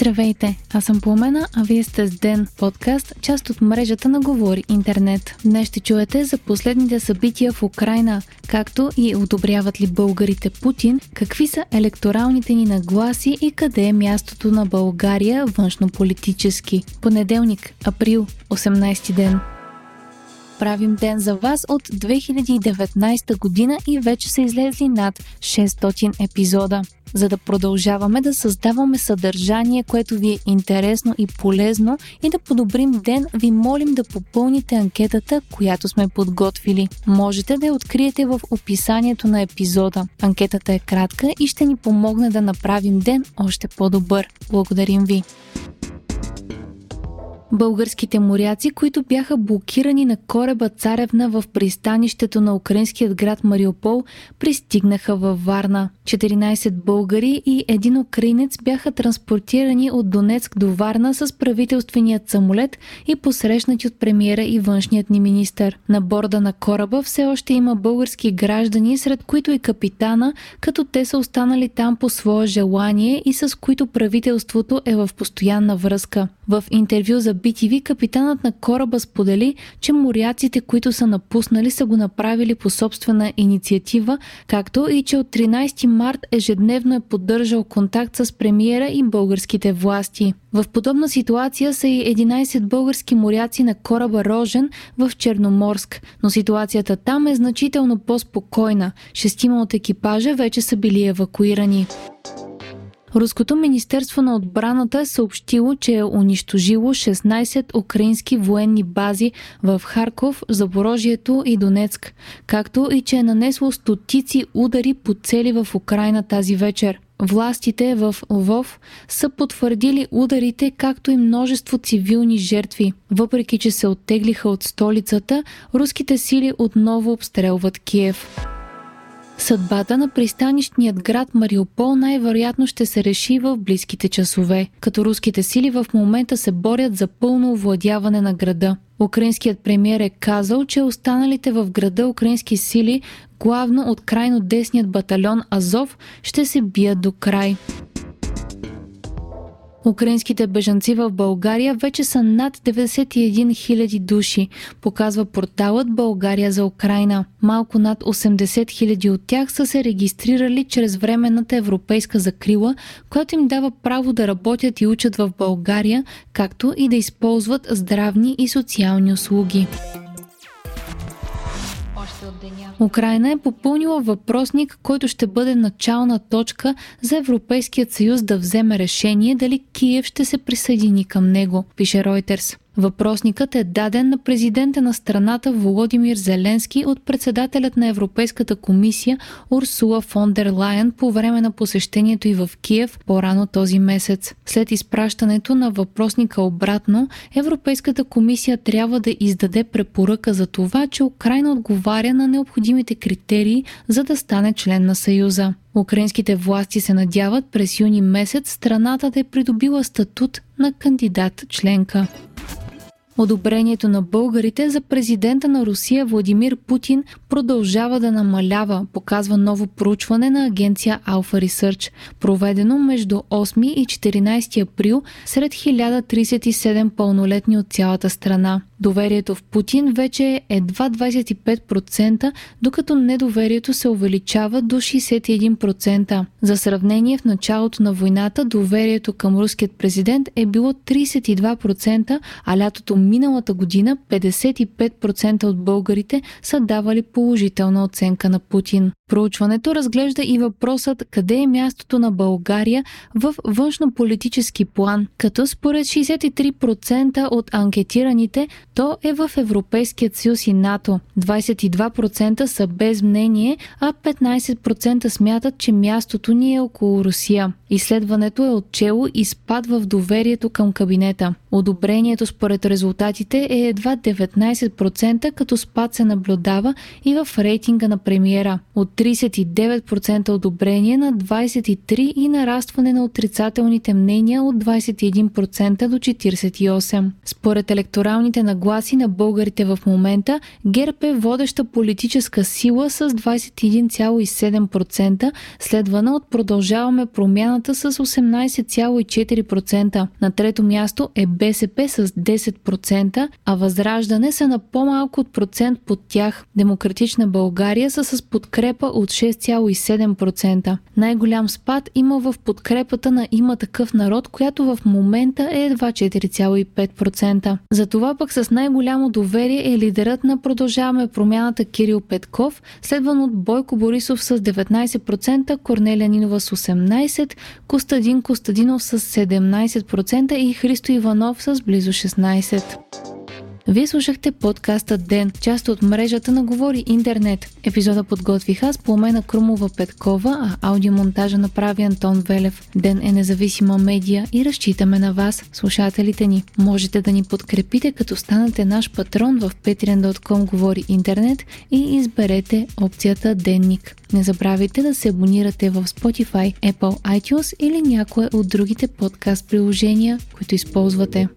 Здравейте, аз съм Пламена, а вие сте с Ден, подкаст, част от мрежата на Говори Интернет. Днес ще чуете за последните събития в Украина, както и одобряват ли българите Путин, какви са електоралните ни нагласи и къде е мястото на България външно-политически. Понеделник, април, 18 ден правим ден за вас от 2019 година и вече са излезли над 600 епизода. За да продължаваме да създаваме съдържание, което ви е интересно и полезно и да подобрим ден, ви молим да попълните анкетата, която сме подготвили. Можете да я откриете в описанието на епизода. Анкетата е кратка и ще ни помогне да направим ден още по-добър. Благодарим ви! Българските моряци, които бяха блокирани на кораба Царевна в пристанището на украинският град Мариупол, пристигнаха във Варна. 14 българи и един украинец бяха транспортирани от Донецк до Варна с правителственият самолет и посрещнати от премиера и външният ни министър. На борда на кораба все още има български граждани, сред които и капитана, като те са останали там по свое желание и с които правителството е в постоянна връзка. В интервю за BTV капитанът на кораба сподели, че моряците, които са напуснали, са го направили по собствена инициатива, както и че от 13 март ежедневно е поддържал контакт с премиера и българските власти. В подобна ситуация са и 11 български моряци на кораба Рожен в Черноморск, но ситуацията там е значително по-спокойна. Шестима от екипажа вече са били евакуирани. Руското Министерство на отбраната е съобщило, че е унищожило 16 украински военни бази в Харков, Запорожието и Донецк, както и че е нанесло стотици удари по цели в Украина тази вечер. Властите в Лвов са потвърдили ударите, както и множество цивилни жертви. Въпреки, че се оттеглиха от столицата, руските сили отново обстрелват Киев. Съдбата на пристанищният град Мариупол най-вероятно ще се реши в близките часове, като руските сили в момента се борят за пълно овладяване на града. Украинският премьер е казал, че останалите в града украински сили, главно от крайно десният батальон Азов, ще се бият до край. Украинските бежанци в България вече са над 91 000 души, показва порталът България за Украина. Малко над 80 000 от тях са се регистрирали чрез временната европейска закрила, която им дава право да работят и учат в България, както и да използват здравни и социални услуги. Украина е попълнила въпросник, който ще бъде начална точка за Европейският съюз да вземе решение дали Киев ще се присъедини към него, пише Reuters. Въпросникът е даден на президента на страната Володимир Зеленски от председателят на Европейската комисия Урсула фон дер Лайен по време на посещението и в Киев по-рано този месец. След изпращането на въпросника обратно, Европейската комисия трябва да издаде препоръка за това, че Украина отговаря на необходимите критерии, за да стане член на Съюза. Украинските власти се надяват през юни месец страната да е придобила статут на кандидат членка. Одобрението на българите за президента на Русия Владимир Путин продължава да намалява, показва ново проучване на агенция Alpha Research, проведено между 8 и 14 април сред 1037 пълнолетни от цялата страна. Доверието в Путин вече е едва 25%, докато недоверието се увеличава до 61%. За сравнение, в началото на войната доверието към руският президент е било 32%, а лятото миналата година 55% от българите са давали положителна оценка на Путин. Проучването разглежда и въпросът къде е мястото на България в външно-политически план, като според 63% от анкетираните то е в Европейският съюз и НАТО. 22% са без мнение, а 15% смятат, че мястото ни е около Русия. Изследването е отчело и спад в доверието към кабинета. Одобрението според резултатите е едва 19%, като спад се наблюдава и в рейтинга на премиера. От 39% одобрение на 23% и нарастване на отрицателните мнения от 21% до 48%. Според електоралните нагласи на българите в момента, ГЕРБ е водеща политическа сила с 21,7%, следвана от Продължаваме промяната с 18,4%. На трето място е БСП с 10%, а Възраждане са на по-малко от процент под тях. Демократична България са с подкрепа от 6,7%. Най-голям спад има в подкрепата на има такъв народ, която в момента е едва 4,5%. Затова пък с най-голямо доверие е лидерът на Продължаваме промяната Кирил Петков, следван от Бойко Борисов с 19%, Корнелия Нинова с 18%, Костадин Костадинов с 17% и Христо Иванов с близо 16%. Вие слушахте подкаста Ден, част от мрежата на Говори Интернет. Епизода подготвих аз, Пламена Крумова Петкова, а аудиомонтажа направи Антон Велев. Ден е независима медия и разчитаме на вас, слушателите ни. Можете да ни подкрепите, като станете наш патрон в patreon.com Говори Интернет и изберете опцията Денник. Не забравяйте да се абонирате в Spotify, Apple iTunes или някое от другите подкаст приложения, които използвате.